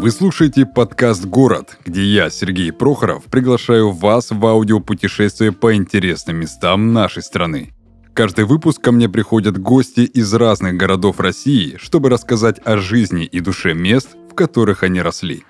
Вы слушаете подкаст «Город», где я, Сергей Прохоров, приглашаю вас в аудиопутешествие по интересным местам нашей страны. Каждый выпуск ко мне приходят гости из разных городов России, чтобы рассказать о жизни и душе мест, в которых они росли.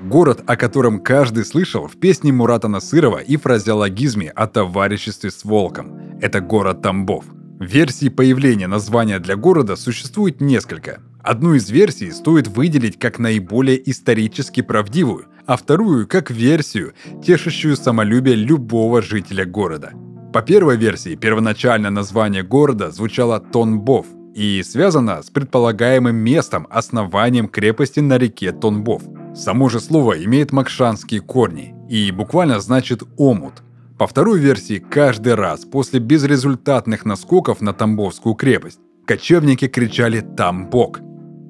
Город, о котором каждый слышал в песне Мурата Насырова и фразеологизме о товариществе с волком. Это город Тамбов. Версий появления названия для города существует несколько, Одну из версий стоит выделить как наиболее исторически правдивую, а вторую как версию, тешащую самолюбие любого жителя города. По первой версии, первоначально название города звучало Тонбов и связано с предполагаемым местом, основанием крепости на реке Тонбов. Само же слово имеет макшанские корни и буквально значит «омут». По второй версии, каждый раз после безрезультатных наскоков на Тамбовскую крепость кочевники кричали «Тамбок»,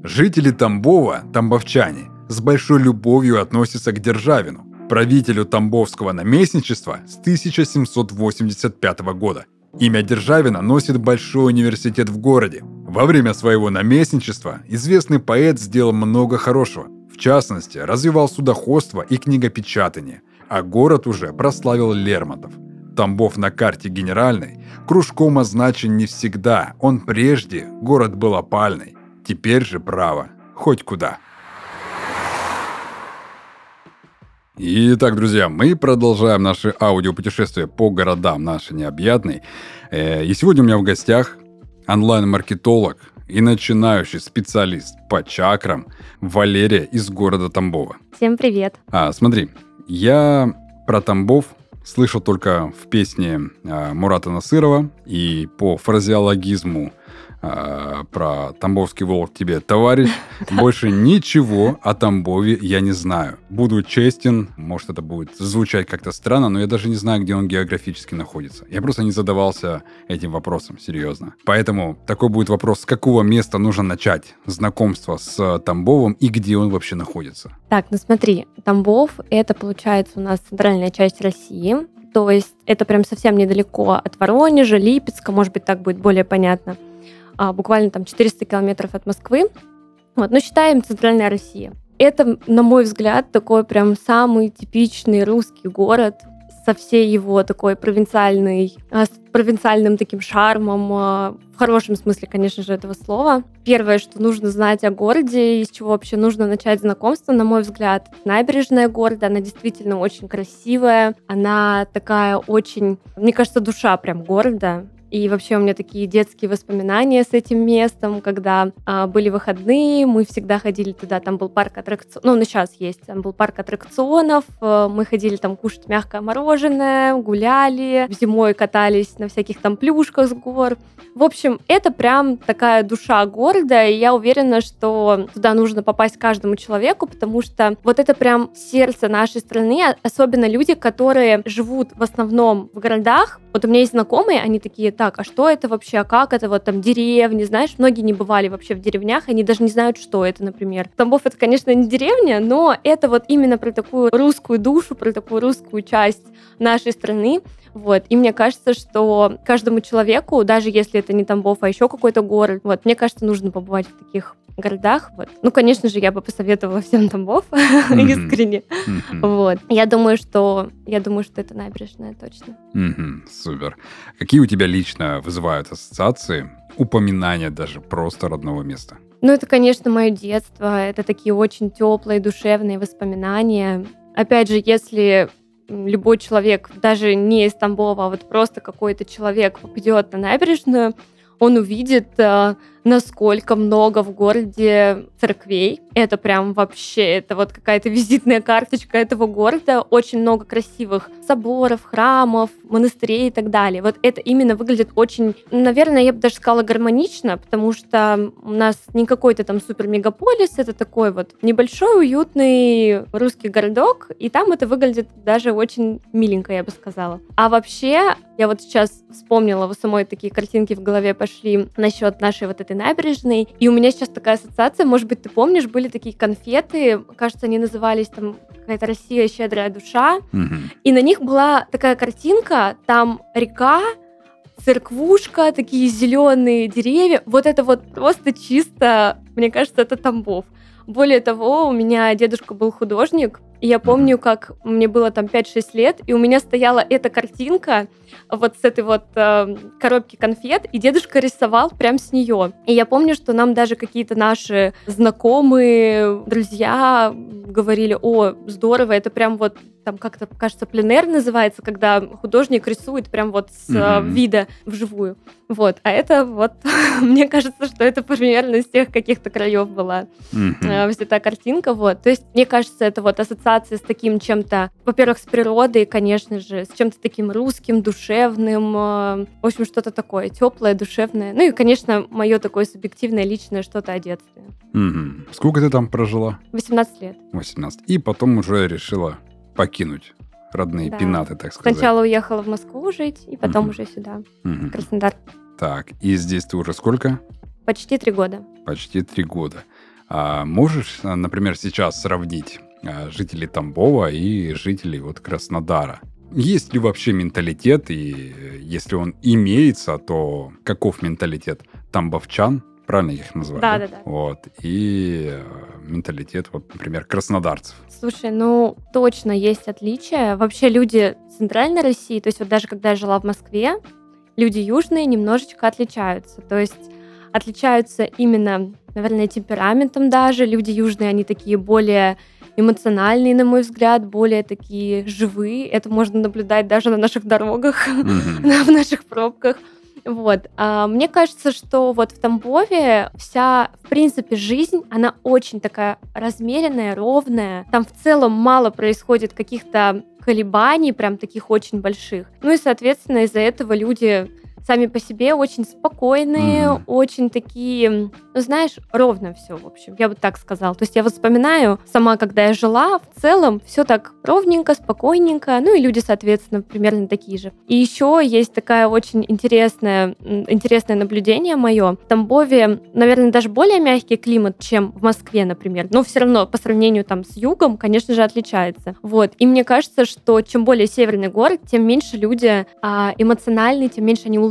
Жители Тамбова, тамбовчане, с большой любовью относятся к Державину, правителю Тамбовского наместничества с 1785 года. Имя Державина носит большой университет в городе. Во время своего наместничества известный поэт сделал много хорошего. В частности, развивал судоходство и книгопечатание, а город уже прославил Лермонтов. Тамбов на карте генеральной кружком означен не всегда, он прежде город был опальный. Теперь же право. Хоть куда. Итак, друзья, мы продолжаем наше аудиопутешествие по городам нашей необъятной. Э, и сегодня у меня в гостях онлайн-маркетолог и начинающий специалист по чакрам Валерия из города Тамбова. Всем привет. А, смотри, я про Тамбов слышал только в песне а, Мурата Насырова и по фразеологизму э, про Тамбовский волк тебе, товарищ. Больше ничего о Тамбове я не знаю. Буду честен, может это будет звучать как-то странно, но я даже не знаю, где он географически находится. Я просто не задавался этим вопросом, серьезно. Поэтому такой будет вопрос, с какого места нужно начать знакомство с Тамбовым и где он вообще находится? Так, ну смотри, Тамбов — это, получается, у нас центральная часть России, то есть это прям совсем недалеко от Воронежа, Липецка, может быть, так будет более понятно буквально там 400 километров от Москвы. Вот, но считаем Центральная Россия. Это, на мой взгляд, такой прям самый типичный русский город со всей его такой провинциальной, а, с провинциальным таким шармом, а, в хорошем смысле, конечно же, этого слова. Первое, что нужно знать о городе, из чего вообще нужно начать знакомство, на мой взгляд, набережная города, она действительно очень красивая, она такая очень, мне кажется, душа прям города, и вообще у меня такие детские воспоминания с этим местом, когда а, были выходные, мы всегда ходили туда, там был парк аттракционов, ну, он и сейчас есть, там был парк аттракционов, а, мы ходили там кушать мягкое мороженое, гуляли, зимой катались на всяких там плюшках с гор. В общем, это прям такая душа города, и я уверена, что туда нужно попасть каждому человеку, потому что вот это прям сердце нашей страны, а, особенно люди, которые живут в основном в городах. Вот у меня есть знакомые, они такие, так, а что это вообще, а как это, вот там деревни, знаешь, многие не бывали вообще в деревнях, они даже не знают, что это, например. Тамбов это, конечно, не деревня, но это вот именно про такую русскую душу, про такую русскую часть нашей страны, вот. И мне кажется, что каждому человеку, даже если это не Тамбов, а еще какой-то город, вот, мне кажется, нужно побывать в таких городах. Вот. Ну, конечно же, я бы посоветовала всем Тамбов, mm-hmm. искренне. Mm-hmm. Вот. Я думаю, что я думаю, что это набережная точно. Mm-hmm. Супер. Какие у тебя лично вызывают ассоциации, упоминания даже просто родного места? Ну, это, конечно, мое детство. Это такие очень теплые, душевные воспоминания. Опять же, если любой человек, даже не из Тамбова, а вот просто какой-то человек попадет на набережную, он увидит э, насколько много в городе церквей. Это прям вообще, это вот какая-то визитная карточка этого города. Очень много красивых соборов, храмов, монастырей и так далее. Вот это именно выглядит очень, наверное, я бы даже сказала гармонично, потому что у нас не какой-то там супер-мегаполис, это такой вот небольшой, уютный русский городок, и там это выглядит даже очень миленько, я бы сказала. А вообще, я вот сейчас вспомнила, у самой такие картинки в голове пошли насчет нашей вот этой этой набережной. И у меня сейчас такая ассоциация, может быть, ты помнишь, были такие конфеты, кажется, они назывались там какая-то Россия щедрая душа. Угу. И на них была такая картинка, там река, церквушка, такие зеленые деревья. Вот это вот просто чисто, мне кажется, это Тамбов. Более того, у меня дедушка был художник, и я помню, как мне было там 5-6 лет, и у меня стояла эта картинка вот с этой вот э, коробки конфет, и дедушка рисовал прям с нее. И я помню, что нам даже какие-то наши знакомые, друзья говорили, о, здорово, это прям вот там как-то, кажется, пленер называется, когда художник рисует прям вот с mm-hmm. вида вживую. Вот. А это вот, мне кажется, что это примерно из тех каких-то краев была mm-hmm. взята картинка. Вот. То есть, мне кажется, это вот ассоциация с таким чем-то, во-первых, с природой, конечно же, с чем-то таким русским, душевным, э, в общем, что-то такое теплое, душевное. Ну и, конечно, мое такое субъективное, личное что-то о детстве. Mm-hmm. Сколько ты там прожила? 18 лет. 18. И потом уже решила покинуть родные да. пенаты, так сказать. Сначала уехала в Москву жить, и потом угу. уже сюда, угу. в Краснодар. Так, и здесь ты уже сколько? Почти три года. Почти три года. А можешь, а, например, сейчас сравнить а, жителей Тамбова и жителей вот Краснодара? Есть ли вообще менталитет, и если он имеется, то каков менталитет тамбовчан правильно я их называю? Да, да, да. Вот. И э, менталитет, вот, например, краснодарцев. Слушай, ну, точно есть отличия. Вообще люди центральной России, то есть вот даже когда я жила в Москве, люди южные немножечко отличаются. То есть отличаются именно, наверное, темпераментом даже. Люди южные, они такие более эмоциональные, на мой взгляд, более такие живые. Это можно наблюдать даже на наших дорогах, mm-hmm. в наших пробках. Вот. А мне кажется, что вот в Тамбове вся, в принципе, жизнь, она очень такая размеренная, ровная. Там в целом мало происходит каких-то колебаний, прям таких очень больших. Ну и, соответственно, из-за этого люди сами по себе очень спокойные, mm-hmm. очень такие, ну знаешь, ровно все, в общем, я бы так сказала. То есть я вот вспоминаю сама, когда я жила, в целом все так ровненько, спокойненько, ну и люди, соответственно, примерно такие же. И еще есть такая очень интересная, интересное наблюдение мое. В Тамбове, наверное, даже более мягкий климат, чем в Москве, например, но все равно по сравнению там с югом, конечно же, отличается. Вот. И мне кажется, что чем более северный город, тем меньше люди а, эмоциональные, тем меньше они улыбаются,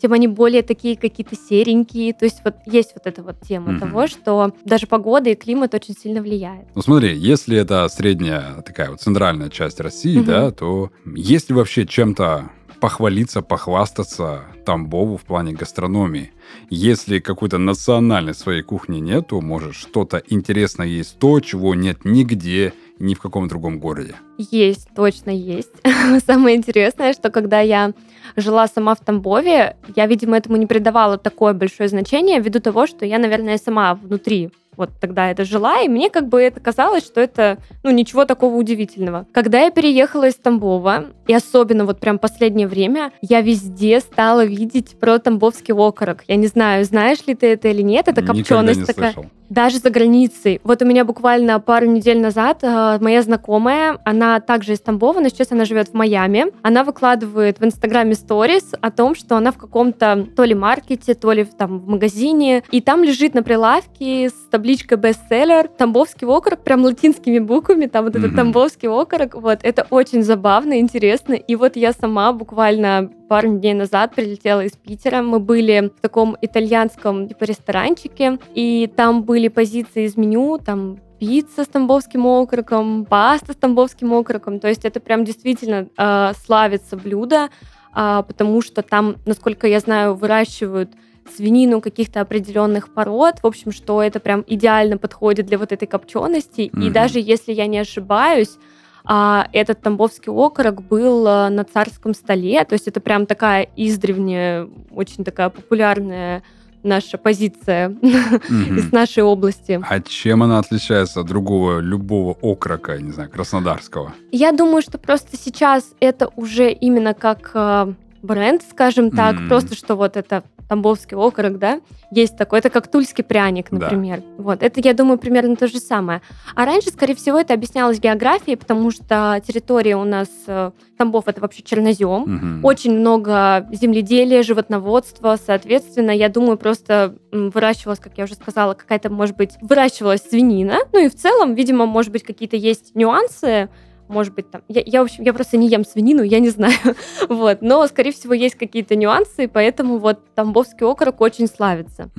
тем они более такие какие-то серенькие. То есть вот есть вот эта вот тема mm-hmm. того, что даже погода и климат очень сильно влияют. Ну смотри, если это средняя такая вот центральная часть России, mm-hmm. да, то есть ли вообще чем-то похвалиться, похвастаться Тамбову в плане гастрономии. Если какой-то национальной своей кухни нет, то может что-то интересное есть то, чего нет нигде, ни в каком другом городе. Есть, точно есть. Самое интересное, что когда я жила сама в Тамбове, я, видимо, этому не придавала такое большое значение ввиду того, что я, наверное, сама внутри вот тогда это жила, и мне как бы это казалось, что это, ну, ничего такого удивительного. Когда я переехала из Тамбова, и особенно вот прям последнее время, я везде стала видеть про тамбовский окорок. Я не знаю, знаешь ли ты это или нет, это копченость такая. Слышал. Даже за границей. Вот у меня буквально пару недель назад э, моя знакомая, она также из Тамбова, но сейчас она живет в Майами. Она выкладывает в Инстаграме сторис о том, что она в каком-то то ли маркете, то ли там в магазине, и там лежит на прилавке с табличкой бестселлер Тамбовский окорок, прям латинскими буквами, там вот mm-hmm. этот Тамбовский окорок. Вот это очень забавно, интересно. И вот я сама буквально пару дней назад прилетела из Питера. Мы были в таком итальянском типа ресторанчике, и там были позиции из меню, там пицца с тамбовским окороком, паста с тамбовским окороком. То есть это прям действительно э, славится блюдо, э, потому что там, насколько я знаю, выращивают свинину каких-то определенных пород, в общем, что это прям идеально подходит для вот этой копчености. Mm-hmm. И даже если я не ошибаюсь, а этот Тамбовский окорок был э, на царском столе, то есть это прям такая издревняя, очень такая популярная наша позиция mm-hmm. из нашей области. А чем она отличается от другого, любого окрока, не знаю, краснодарского? Я думаю, что просто сейчас это уже именно как э, бренд, скажем так, mm-hmm. просто что вот это Тамбовский окорок, да, есть такой. Это как тульский пряник, например. Да. Вот, это, я думаю, примерно то же самое. А раньше, скорее всего, это объяснялось географией, потому что территория у нас, э, Тамбов, это вообще чернозем. Угу. Очень много земледелия, животноводства. Соответственно, я думаю, просто выращивалась, как я уже сказала, какая-то, может быть, выращивалась свинина. Ну и в целом, видимо, может быть, какие-то есть нюансы, может быть, там... Я, я, в общем, я просто не ем свинину, я не знаю. вот. Но, скорее всего, есть какие-то нюансы, поэтому вот Тамбовский окорок очень славится.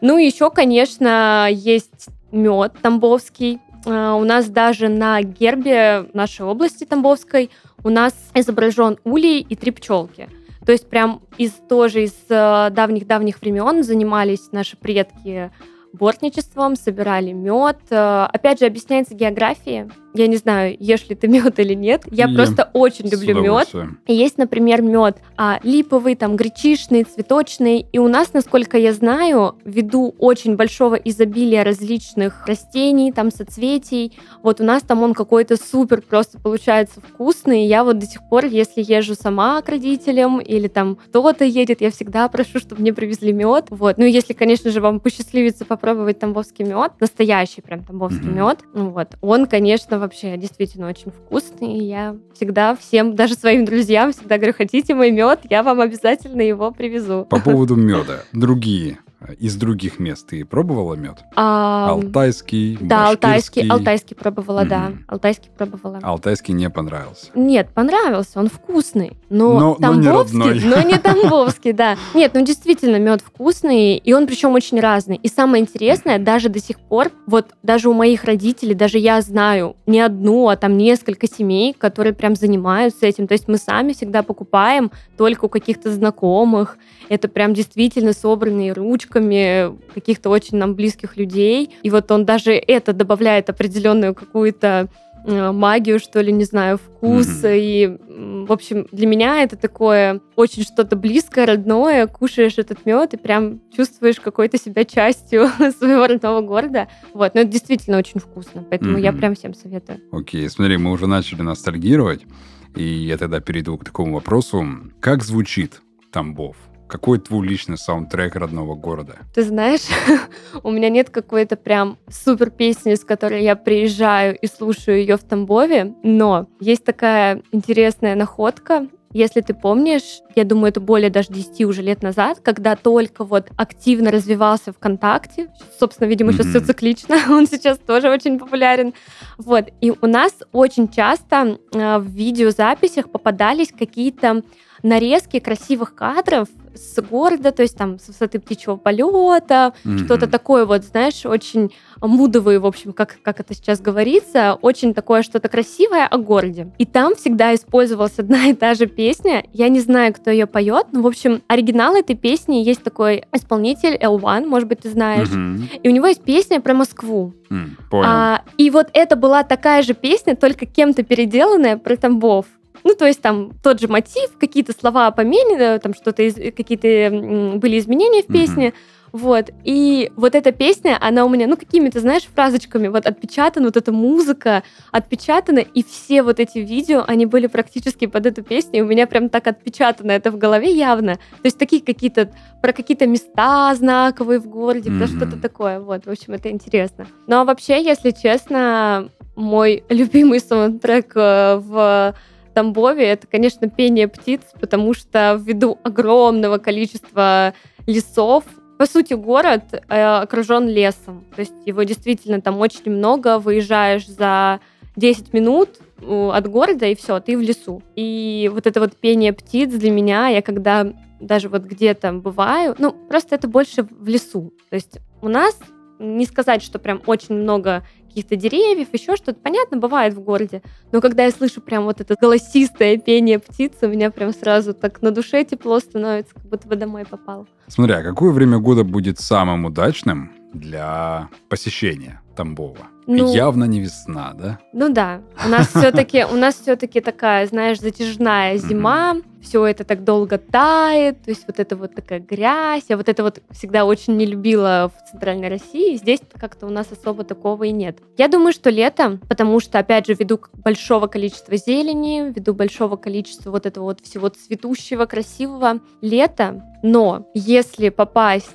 Ну и еще, конечно, есть мед тамбовский. А, у нас даже на гербе нашей области Тамбовской у нас изображен улей и три пчелки. То есть прям из тоже из э, давних-давних времен занимались наши предки бортничеством, собирали мед. Э, опять же, объясняется географией я не знаю, ешь ли ты мед или нет. Я Ем. просто очень люблю мед. Есть, например, мед а, липовый, там гречишный, цветочный. И у нас, насколько я знаю, ввиду очень большого изобилия различных растений, там соцветий, вот у нас там он какой-то супер просто получается вкусный. Я вот до сих пор, если езжу сама к родителям или там кто-то едет, я всегда прошу, чтобы мне привезли мед. Вот. Ну, если, конечно же, вам посчастливится попробовать тамбовский мед, настоящий прям тамбовский mm-hmm. мед, вот, он, конечно, вообще действительно очень вкусный. И я всегда всем, даже своим друзьям, всегда говорю, хотите мой мед, я вам обязательно его привезу. По поводу меда. Другие из других мест ты пробовала мед? А, алтайский, Да, алтайский, алтайский пробовала, mm-hmm. да. Алтайский пробовала. Алтайский не понравился? Нет, понравился, он вкусный. Но, но, тамбовский, но не родной. Но не тамбовский, да. Нет, ну действительно, мед вкусный, и он причем очень разный. И самое интересное, даже до сих пор, вот даже у моих родителей, даже я знаю не одну, а там несколько семей, которые прям занимаются этим. То есть мы сами всегда покупаем только у каких-то знакомых. Это прям действительно собранные ручками шутками каких-то очень нам близких людей. И вот он даже это добавляет определенную какую-то э, магию, что ли, не знаю, вкус. Mm-hmm. И, в общем, для меня это такое очень что-то близкое, родное. Кушаешь этот мед и прям чувствуешь какой-то себя частью своего родного города. Вот, но это действительно очень вкусно, поэтому mm-hmm. я прям всем советую. Окей, okay. смотри, мы уже начали ностальгировать, и я тогда перейду к такому вопросу. Как звучит Тамбов? Какой твой личный саундтрек родного города? Ты знаешь, у меня нет какой-то прям супер песни, с которой я приезжаю и слушаю ее в Тамбове, но есть такая интересная находка. Если ты помнишь, я думаю, это более даже 10 уже лет назад, когда только вот активно развивался ВКонтакте, собственно, видимо, mm-hmm. сейчас все циклично, он сейчас тоже очень популярен. Вот, и у нас очень часто э, в видеозаписях попадались какие-то нарезки красивых кадров с города, то есть там с высоты птичьего полета, mm-hmm. что-то такое вот, знаешь, очень мудовые, в общем, как, как это сейчас говорится, очень такое что-то красивое о городе. И там всегда использовалась одна и та же песня. Я не знаю, кто ее поет, но, в общем, оригинал этой песни есть такой исполнитель L1, может быть, ты знаешь. Mm-hmm. И у него есть песня про Москву. Mm, понял. А, и вот это была такая же песня, только кем-то переделанная про Тамбов. Ну, то есть там тот же мотив, какие-то слова поменены, там что-то, из, какие-то были изменения в песне. Mm-hmm. Вот. И вот эта песня, она у меня, ну, какими-то, знаешь, фразочками вот отпечатана, вот эта музыка отпечатана, и все вот эти видео, они были практически под эту песню, и у меня прям так отпечатано это в голове явно. То есть такие какие-то, про какие-то места знаковые в городе, mm-hmm. про что-то такое. Вот, в общем, это интересно. Ну, а вообще, если честно, мой любимый саундтрек э, в Тамбове, это, конечно, пение птиц, потому что ввиду огромного количества лесов, по сути, город э, окружен лесом. То есть его действительно там очень много. Выезжаешь за 10 минут от города, и все, ты в лесу. И вот это вот пение птиц для меня, я когда даже вот где-то бываю, ну, просто это больше в лесу. То есть у нас не сказать, что прям очень много каких-то деревьев, еще что-то. Понятно, бывает в городе. Но когда я слышу прям вот это голосистое пение птиц, у меня прям сразу так на душе тепло становится, как будто бы домой попал. Смотри, а какое время года будет самым удачным для посещения Тамбова? Ну, Явно не весна, да? Ну да. У нас все-таки у нас все-таки такая, знаешь, затяжная зима. Все это так долго тает, то есть вот это вот такая грязь. Я вот это вот всегда очень не любила в Центральной России. Здесь как-то у нас особо такого и нет. Я думаю, что лето, потому что, опять же, ввиду большого количества зелени, ввиду большого количества вот этого вот всего цветущего, красивого, лето. Но если попасть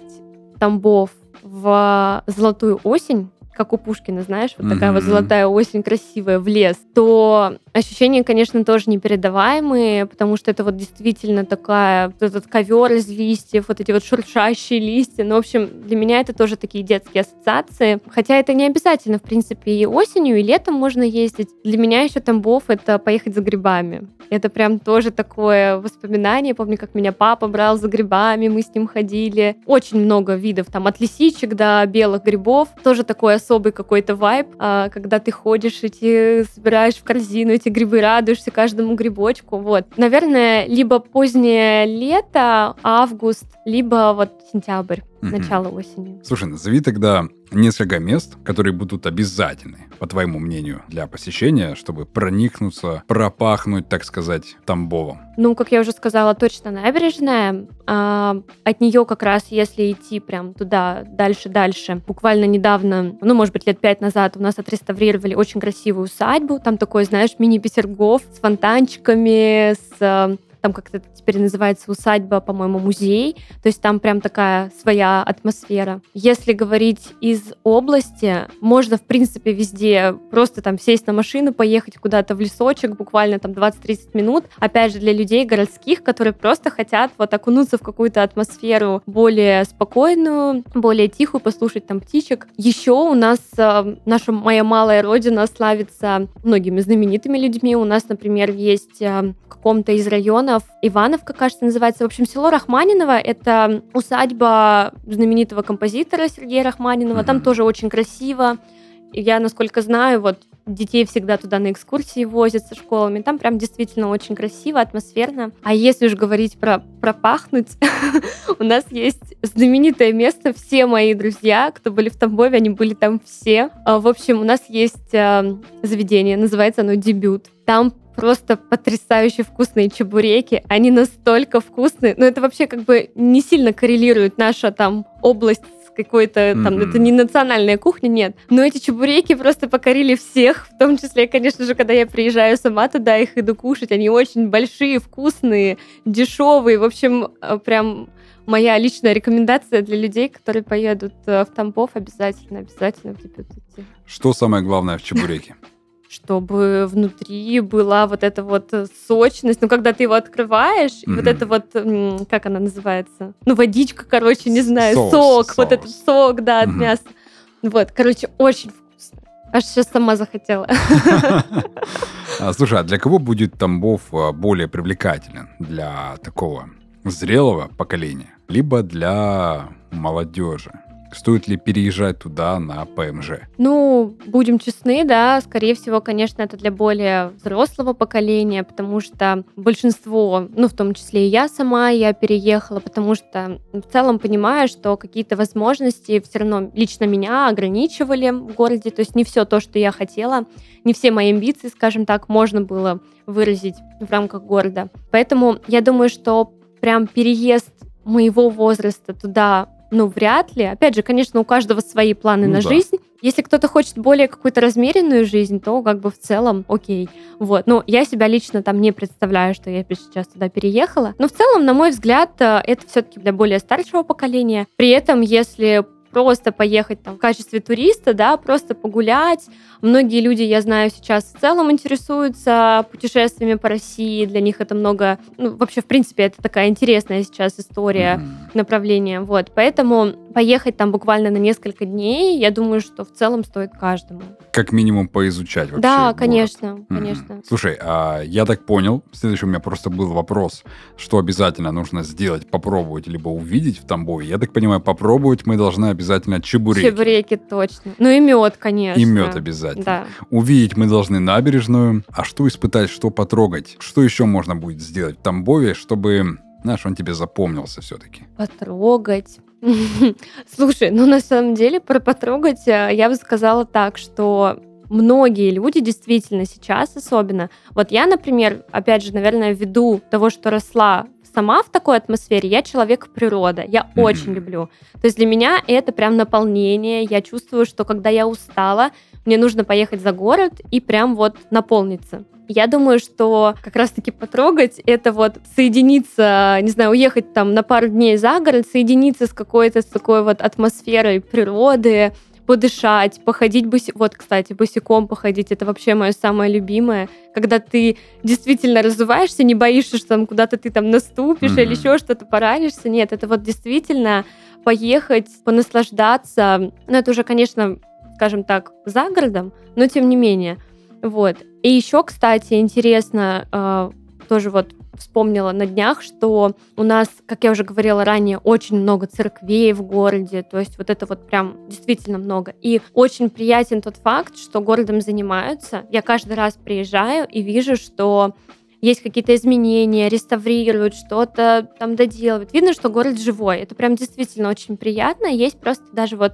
в Тамбов в золотую осень, как у Пушкина, знаешь, вот такая вот золотая осень красивая в лес, то ощущения, конечно, тоже непередаваемые, потому что это вот действительно такая, вот этот ковер из листьев, вот эти вот шуршащие листья. Ну, в общем, для меня это тоже такие детские ассоциации. Хотя это не обязательно, в принципе, и осенью, и летом можно ездить. Для меня еще Тамбов — это поехать за грибами. Это прям тоже такое воспоминание. Помню, как меня папа брал за грибами, мы с ним ходили. Очень много видов, там, от лисичек до белых грибов. Тоже такой особый какой-то вайб, а, когда ты ходишь и ты собираешь в корзину эти грибы, радуешься каждому грибочку. Вот. Наверное, либо позднее лето, август, либо вот сентябрь, угу. начало осени. Слушай, назови тогда несколько мест, которые будут обязательны, по твоему мнению, для посещения, чтобы проникнуться, пропахнуть, так сказать, Тамбовом? Ну, как я уже сказала, точно набережная. А, от нее как раз, если идти прям туда, дальше-дальше, буквально недавно, ну, может быть, лет пять назад у нас отреставрировали очень красивую усадьбу. Там такой, знаешь, мини-петергоф с фонтанчиками, с там как-то теперь называется усадьба, по-моему, музей, то есть там прям такая своя атмосфера. Если говорить из области, можно, в принципе, везде просто там сесть на машину, поехать куда-то в лесочек, буквально там 20-30 минут, опять же, для людей городских, которые просто хотят вот окунуться в какую-то атмосферу более спокойную, более тихую, послушать там птичек. Еще у нас э, наша моя малая родина славится многими знаменитыми людьми. У нас, например, есть э, в каком-то из районов районов. Ивановка, кажется, называется. В общем, село Рахманиново — это усадьба знаменитого композитора Сергея Рахманинова. Mm-hmm. Там тоже очень красиво. Я, насколько знаю, вот детей всегда туда на экскурсии возят со школами. Там прям действительно очень красиво, атмосферно. А если уж говорить про пропахнуть, у нас есть знаменитое место. Все мои друзья, кто были в Тамбове, они были там все. А, в общем, у нас есть а, заведение, называется оно «Дебют». Там просто потрясающе вкусные чебуреки. Они настолько вкусные. Но это вообще как бы не сильно коррелирует наша там область какой-то mm-hmm. там, это не национальная кухня, нет. Но эти чебуреки просто покорили всех, в том числе, конечно же, когда я приезжаю сама туда, их иду кушать. Они очень большие, вкусные, дешевые. В общем, э, прям моя личная рекомендация для людей, которые поедут э, в Тамбов, обязательно, обязательно в дебют идти. Что самое главное в чебуреке? Чтобы внутри была вот эта вот э, сочность. Ну, когда ты его открываешь, mm-hmm. вот это вот, как она называется? Ну, водичка, короче, не знаю, соус, сок, соус. вот этот сок, да, от mm-hmm. мяса. Вот, короче, очень вкусно. Аж сейчас сама захотела. А, слушай, а для кого будет Тамбов а, более привлекателен? Для такого зрелого поколения? Либо для молодежи? Стоит ли переезжать туда на ПМЖ? Ну, будем честны, да, скорее всего, конечно, это для более взрослого поколения, потому что большинство, ну, в том числе и я сама, я переехала, потому что в целом понимаю, что какие-то возможности все равно лично меня ограничивали в городе, то есть не все то, что я хотела, не все мои амбиции, скажем так, можно было выразить в рамках города. Поэтому я думаю, что прям переезд моего возраста туда ну, вряд ли. Опять же, конечно, у каждого свои планы ну, на да. жизнь. Если кто-то хочет более какую-то размеренную жизнь, то как бы в целом окей. Вот. Но я себя лично там не представляю, что я сейчас туда переехала. Но в целом, на мой взгляд, э, это все-таки для более старшего поколения. При этом, если просто поехать там в качестве туриста, да, просто погулять. Многие люди, я знаю, сейчас в целом интересуются путешествиями по России. Для них это много, ну, вообще, в принципе, это такая интересная сейчас история, mm-hmm. направление. Вот, поэтому поехать там буквально на несколько дней, я думаю, что в целом стоит каждому. Как минимум поизучать вообще. Да, город. конечно, mm-hmm. конечно. Слушай, а я так понял, следующий у меня просто был вопрос, что обязательно нужно сделать, попробовать либо увидеть в Тамбове. Я так понимаю, попробовать мы должны обязательно чебуреки. Чебуреки, точно. Ну и мед, конечно. И мед обязательно. Да. Увидеть мы должны набережную. А что испытать, что потрогать? Что еще можно будет сделать в Тамбове, чтобы, знаешь, он тебе запомнился все-таки? Потрогать. Слушай, ну на самом деле про потрогать э, я бы сказала так, что многие люди действительно сейчас особенно. Вот я, например, опять же, наверное, ввиду того, что росла сама в такой атмосфере, я человек природа, я mm-hmm. очень люблю. То есть для меня это прям наполнение, я чувствую, что когда я устала, мне нужно поехать за город и прям вот наполниться. Я думаю, что как раз-таки потрогать это вот соединиться, не знаю, уехать там на пару дней за город, соединиться с какой-то с такой вот атмосферой природы, подышать, походить боси... Вот, кстати, босиком походить, это вообще мое самое любимое. Когда ты действительно разуваешься, не боишься, что там куда-то ты там наступишь mm-hmm. или еще что-то поранишься. Нет, это вот действительно поехать, понаслаждаться. Ну, это уже, конечно, скажем так, за городом, но тем не менее. Вот. И еще, кстати, интересно, э, тоже вот вспомнила на днях, что у нас, как я уже говорила ранее, очень много церквей в городе, то есть вот это вот прям действительно много. И очень приятен тот факт, что городом занимаются. Я каждый раз приезжаю и вижу, что есть какие-то изменения, реставрируют, что-то там доделывают. Видно, что город живой. Это прям действительно очень приятно. Есть просто даже вот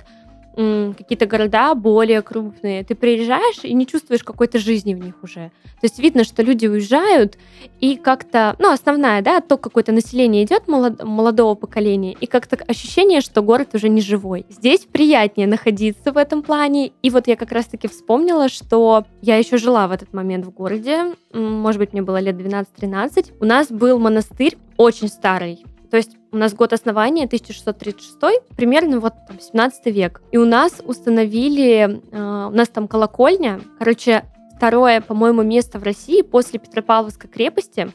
какие-то города более крупные, ты приезжаешь и не чувствуешь какой-то жизни в них уже. То есть видно, что люди уезжают, и как-то, ну, основная, да, то какое-то население идет молод, молодого поколения, и как-то ощущение, что город уже не живой. Здесь приятнее находиться в этом плане, и вот я как раз-таки вспомнила, что я еще жила в этот момент в городе, может быть, мне было лет 12-13, у нас был монастырь очень старый, то есть у нас год основания 1636, примерно вот там, 17 век. И у нас установили, э, у нас там колокольня, короче, второе, по-моему, место в России после Петропавловской крепости.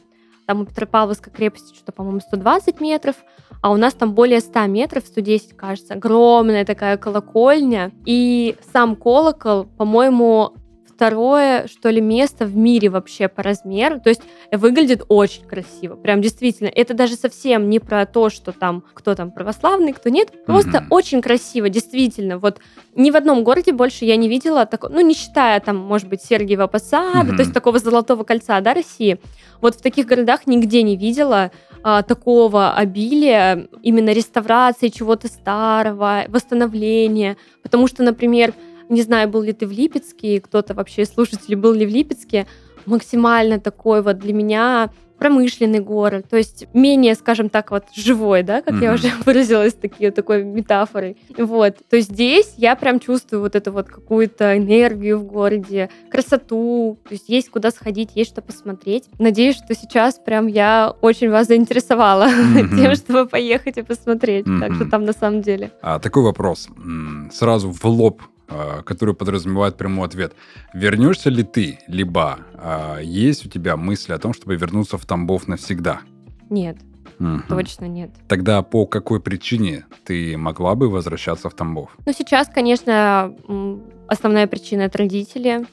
Там у Петропавловской крепости что-то, по-моему, 120 метров, а у нас там более 100 метров, 110, кажется. Огромная такая колокольня. И сам колокол, по-моему, второе, что ли, место в мире вообще по размеру. То есть выглядит очень красиво. Прям действительно. Это даже совсем не про то, что там кто там православный, кто нет. Просто mm-hmm. очень красиво, действительно. Вот ни в одном городе больше я не видела такого, ну, не считая там, может быть, Сергиева Посада, mm-hmm. то есть такого золотого кольца, да, России. Вот в таких городах нигде не видела а, такого обилия именно реставрации чего-то старого, восстановления. Потому что, например, не знаю, был ли ты в Липецке, кто-то вообще из слушателей был ли в Липецке, максимально такой вот для меня промышленный город, то есть менее, скажем так, вот живой, да, как mm-hmm. я уже выразилась такие, такой метафорой. Вот, то есть здесь я прям чувствую вот эту вот какую-то энергию в городе, красоту, то есть есть куда сходить, есть что посмотреть. Надеюсь, что сейчас прям я очень вас заинтересовала mm-hmm. тем, чтобы поехать и посмотреть, mm-hmm. так что там на самом деле. А, такой вопрос, сразу в лоб который подразумевает прямой ответ. Вернешься ли ты, либо а, есть у тебя мысли о том, чтобы вернуться в Тамбов навсегда? Нет. Угу. Точно нет. Тогда по какой причине ты могла бы возвращаться в Тамбов? Ну, сейчас, конечно, основная причина это родители.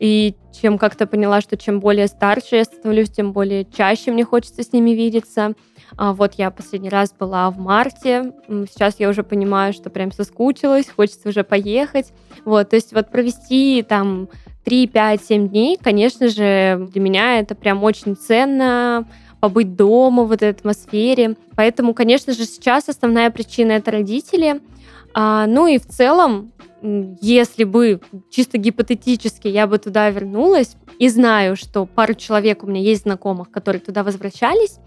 И чем как-то поняла, что чем более старше я становлюсь, тем более чаще мне хочется с ними видеться. А вот я последний раз была в марте, сейчас я уже понимаю, что прям соскучилась, хочется уже поехать. Вот, то есть вот провести там 3, 5, 7 дней, конечно же, для меня это прям очень ценно, побыть дома в этой атмосфере. Поэтому, конечно же, сейчас основная причина это родители. А, ну и в целом, если бы чисто гипотетически я бы туда вернулась и знаю, что пару человек у меня есть знакомых, которые туда возвращались,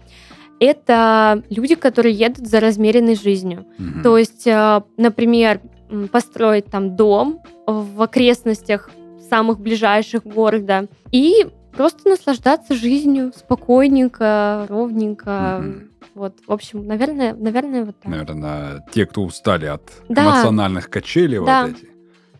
это люди, которые едут за размеренной жизнью. Угу. То есть, э, например, построить там дом в окрестностях самых ближайших города и просто наслаждаться жизнью спокойненько, ровненько. Угу. Вот, в общем, наверное, наверное, вот так. Наверное, те, кто устали от да. эмоциональных качелей да. вот этих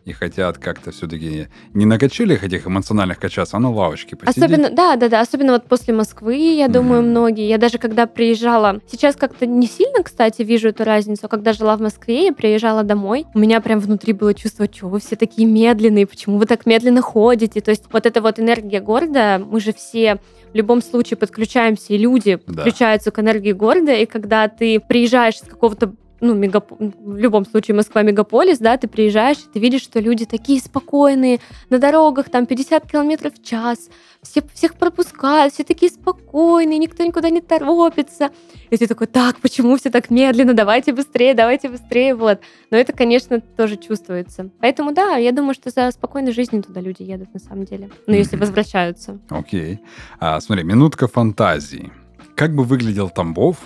и хотят как-то все-таки не на качелях этих эмоциональных качаться, а на лавочке посидеть. Особенно, да, да, да, особенно вот после Москвы, я думаю, mm. многие. Я даже когда приезжала, сейчас как-то не сильно, кстати, вижу эту разницу, а когда жила в Москве, я приезжала домой, у меня прям внутри было чувство, что вы все такие медленные, почему вы так медленно ходите? То есть вот эта вот энергия города, мы же все в любом случае подключаемся, и люди да. подключаются к энергии города, и когда ты приезжаешь с какого-то ну, мегап... в любом случае Москва мегаполис, да, ты приезжаешь, и ты видишь, что люди такие спокойные, на дорогах там 50 километров в час, все, всех пропускают, все такие спокойные, никто никуда не торопится. И ты такой, так, почему все так медленно, давайте быстрее, давайте быстрее, вот. Но это, конечно, тоже чувствуется. Поэтому, да, я думаю, что за спокойной жизнью туда люди едут на самом деле, ну, если возвращаются. Окей. Okay. А, смотри, минутка фантазии. Как бы выглядел Тамбов,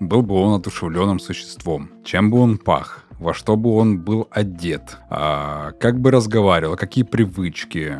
был бы он одушевленным существом? Чем бы он пах? Во что бы он был одет? А как бы разговаривал? Какие привычки?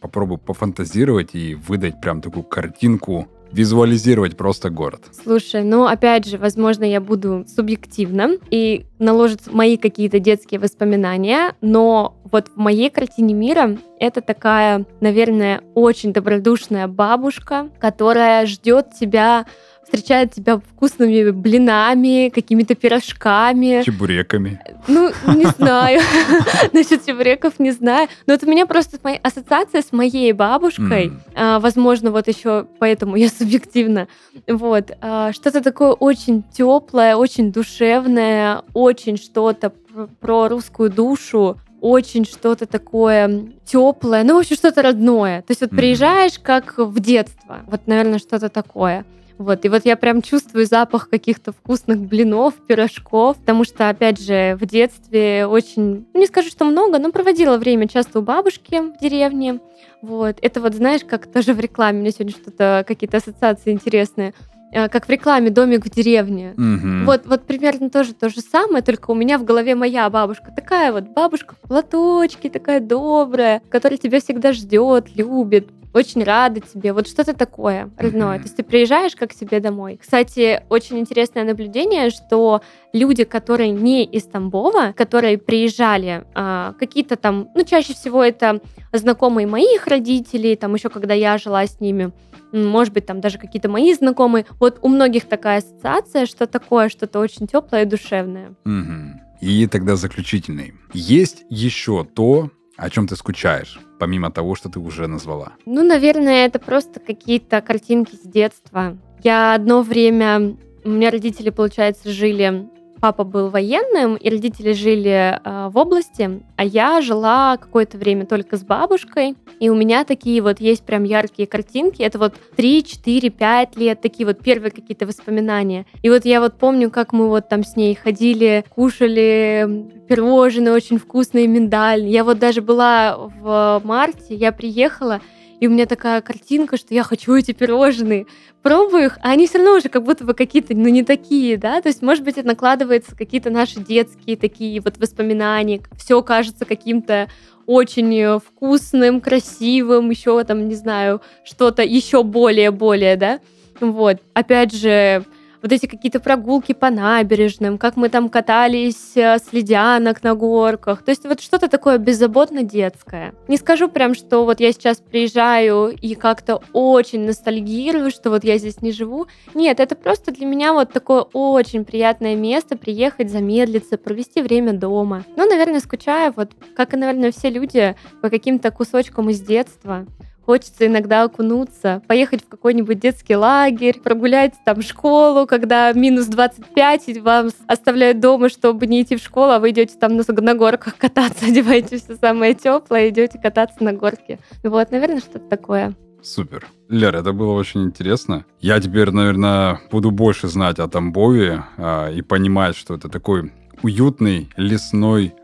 Попробую пофантазировать и выдать прям такую картинку визуализировать просто город? Слушай, ну опять же, возможно, я буду субъективна и наложит мои какие-то детские воспоминания, но вот в моей картине мира это такая, наверное, очень добродушная бабушка, которая ждет тебя встречает тебя вкусными блинами, какими-то пирожками. Чебуреками. Ну, не знаю. Насчет чебуреков не знаю. Но это у меня просто ассоциация с моей бабушкой. Mm. Возможно, вот еще поэтому я субъективно. Вот. А, что-то такое очень теплое, очень душевное, очень что-то про русскую душу, очень что-то такое теплое, ну, в общем, что-то родное. То есть вот приезжаешь как в детство, вот, наверное, что-то такое. Вот, и вот я прям чувствую запах каких-то вкусных блинов, пирожков, потому что, опять же, в детстве очень, ну, не скажу, что много, но проводила время часто у бабушки в деревне. Вот, это вот, знаешь, как тоже в рекламе, меня сегодня что-то, какие-то ассоциации интересные как в рекламе домик в деревне. Угу. Вот, вот примерно тоже то же самое, только у меня в голове моя бабушка. Такая вот бабушка в платочке, такая добрая, которая тебя всегда ждет, любит, очень рада тебе, вот что-то такое родное. Mm-hmm. То есть ты приезжаешь как себе домой. Кстати, очень интересное наблюдение, что люди, которые не из Тамбова, которые приезжали, а, какие-то там, ну, чаще всего это знакомые моих родителей, там еще когда я жила с ними, может быть, там даже какие-то мои знакомые. Вот у многих такая ассоциация, что такое что-то очень теплое и душевное. Угу. И тогда заключительный. Есть еще то, о чем ты скучаешь, помимо того, что ты уже назвала? Ну, наверное, это просто какие-то картинки с детства. Я одно время, у меня родители, получается, жили папа был военным, и родители жили э, в области, а я жила какое-то время только с бабушкой, и у меня такие вот есть прям яркие картинки, это вот 3, 4, 5 лет, такие вот первые какие-то воспоминания. И вот я вот помню, как мы вот там с ней ходили, кушали пирожные очень вкусные, миндальные. Я вот даже была в марте, я приехала, и у меня такая картинка, что я хочу эти пирожные. Пробую их, а они все равно уже как будто бы какие-то, ну, не такие, да, то есть, может быть, это накладывается какие-то наши детские такие вот воспоминания, все кажется каким-то очень вкусным, красивым, еще там, не знаю, что-то еще более-более, да, вот. Опять же, вот эти какие-то прогулки по набережным, как мы там катались э, с ледянок на горках. То есть вот что-то такое беззаботно детское. Не скажу прям, что вот я сейчас приезжаю и как-то очень ностальгирую, что вот я здесь не живу. Нет, это просто для меня вот такое очень приятное место приехать, замедлиться, провести время дома. Ну, наверное, скучаю, вот как и, наверное, все люди по каким-то кусочкам из детства. Хочется иногда окунуться, поехать в какой-нибудь детский лагерь, прогулять там школу, когда минус 25, и вам оставляют дома, чтобы не идти в школу, а вы идете там на, на горках кататься, одеваете все самое теплое, идете кататься на горке. Вот, наверное, что-то такое. Супер. Лера, это было очень интересно. Я теперь, наверное, буду больше знать о Тамбове а, и понимать, что это такой уютный лесной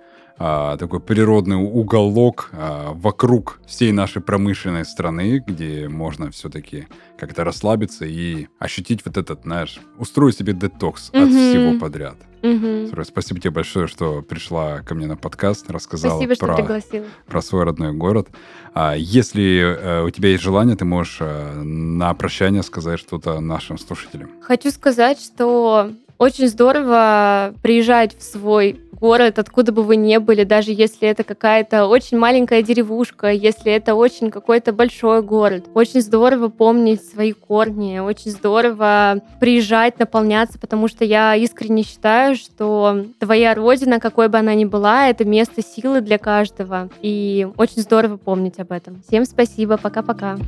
а, такой природный уголок а, вокруг всей нашей промышленной страны, где можно все-таки как-то расслабиться и ощутить вот этот, знаешь, устроить себе детокс mm-hmm. от всего подряд. Mm-hmm. Спасибо тебе большое, что пришла ко мне на подкаст, рассказала Спасибо, про, про свой родной город. А, если э, у тебя есть желание, ты можешь э, на прощание сказать что-то нашим слушателям. Хочу сказать, что очень здорово приезжать в свой город, откуда бы вы ни были, даже если это какая-то очень маленькая деревушка, если это очень какой-то большой город. Очень здорово помнить свои корни, очень здорово приезжать, наполняться, потому что я искренне считаю, что твоя родина, какой бы она ни была, это место силы для каждого. И очень здорово помнить об этом. Всем спасибо, пока-пока.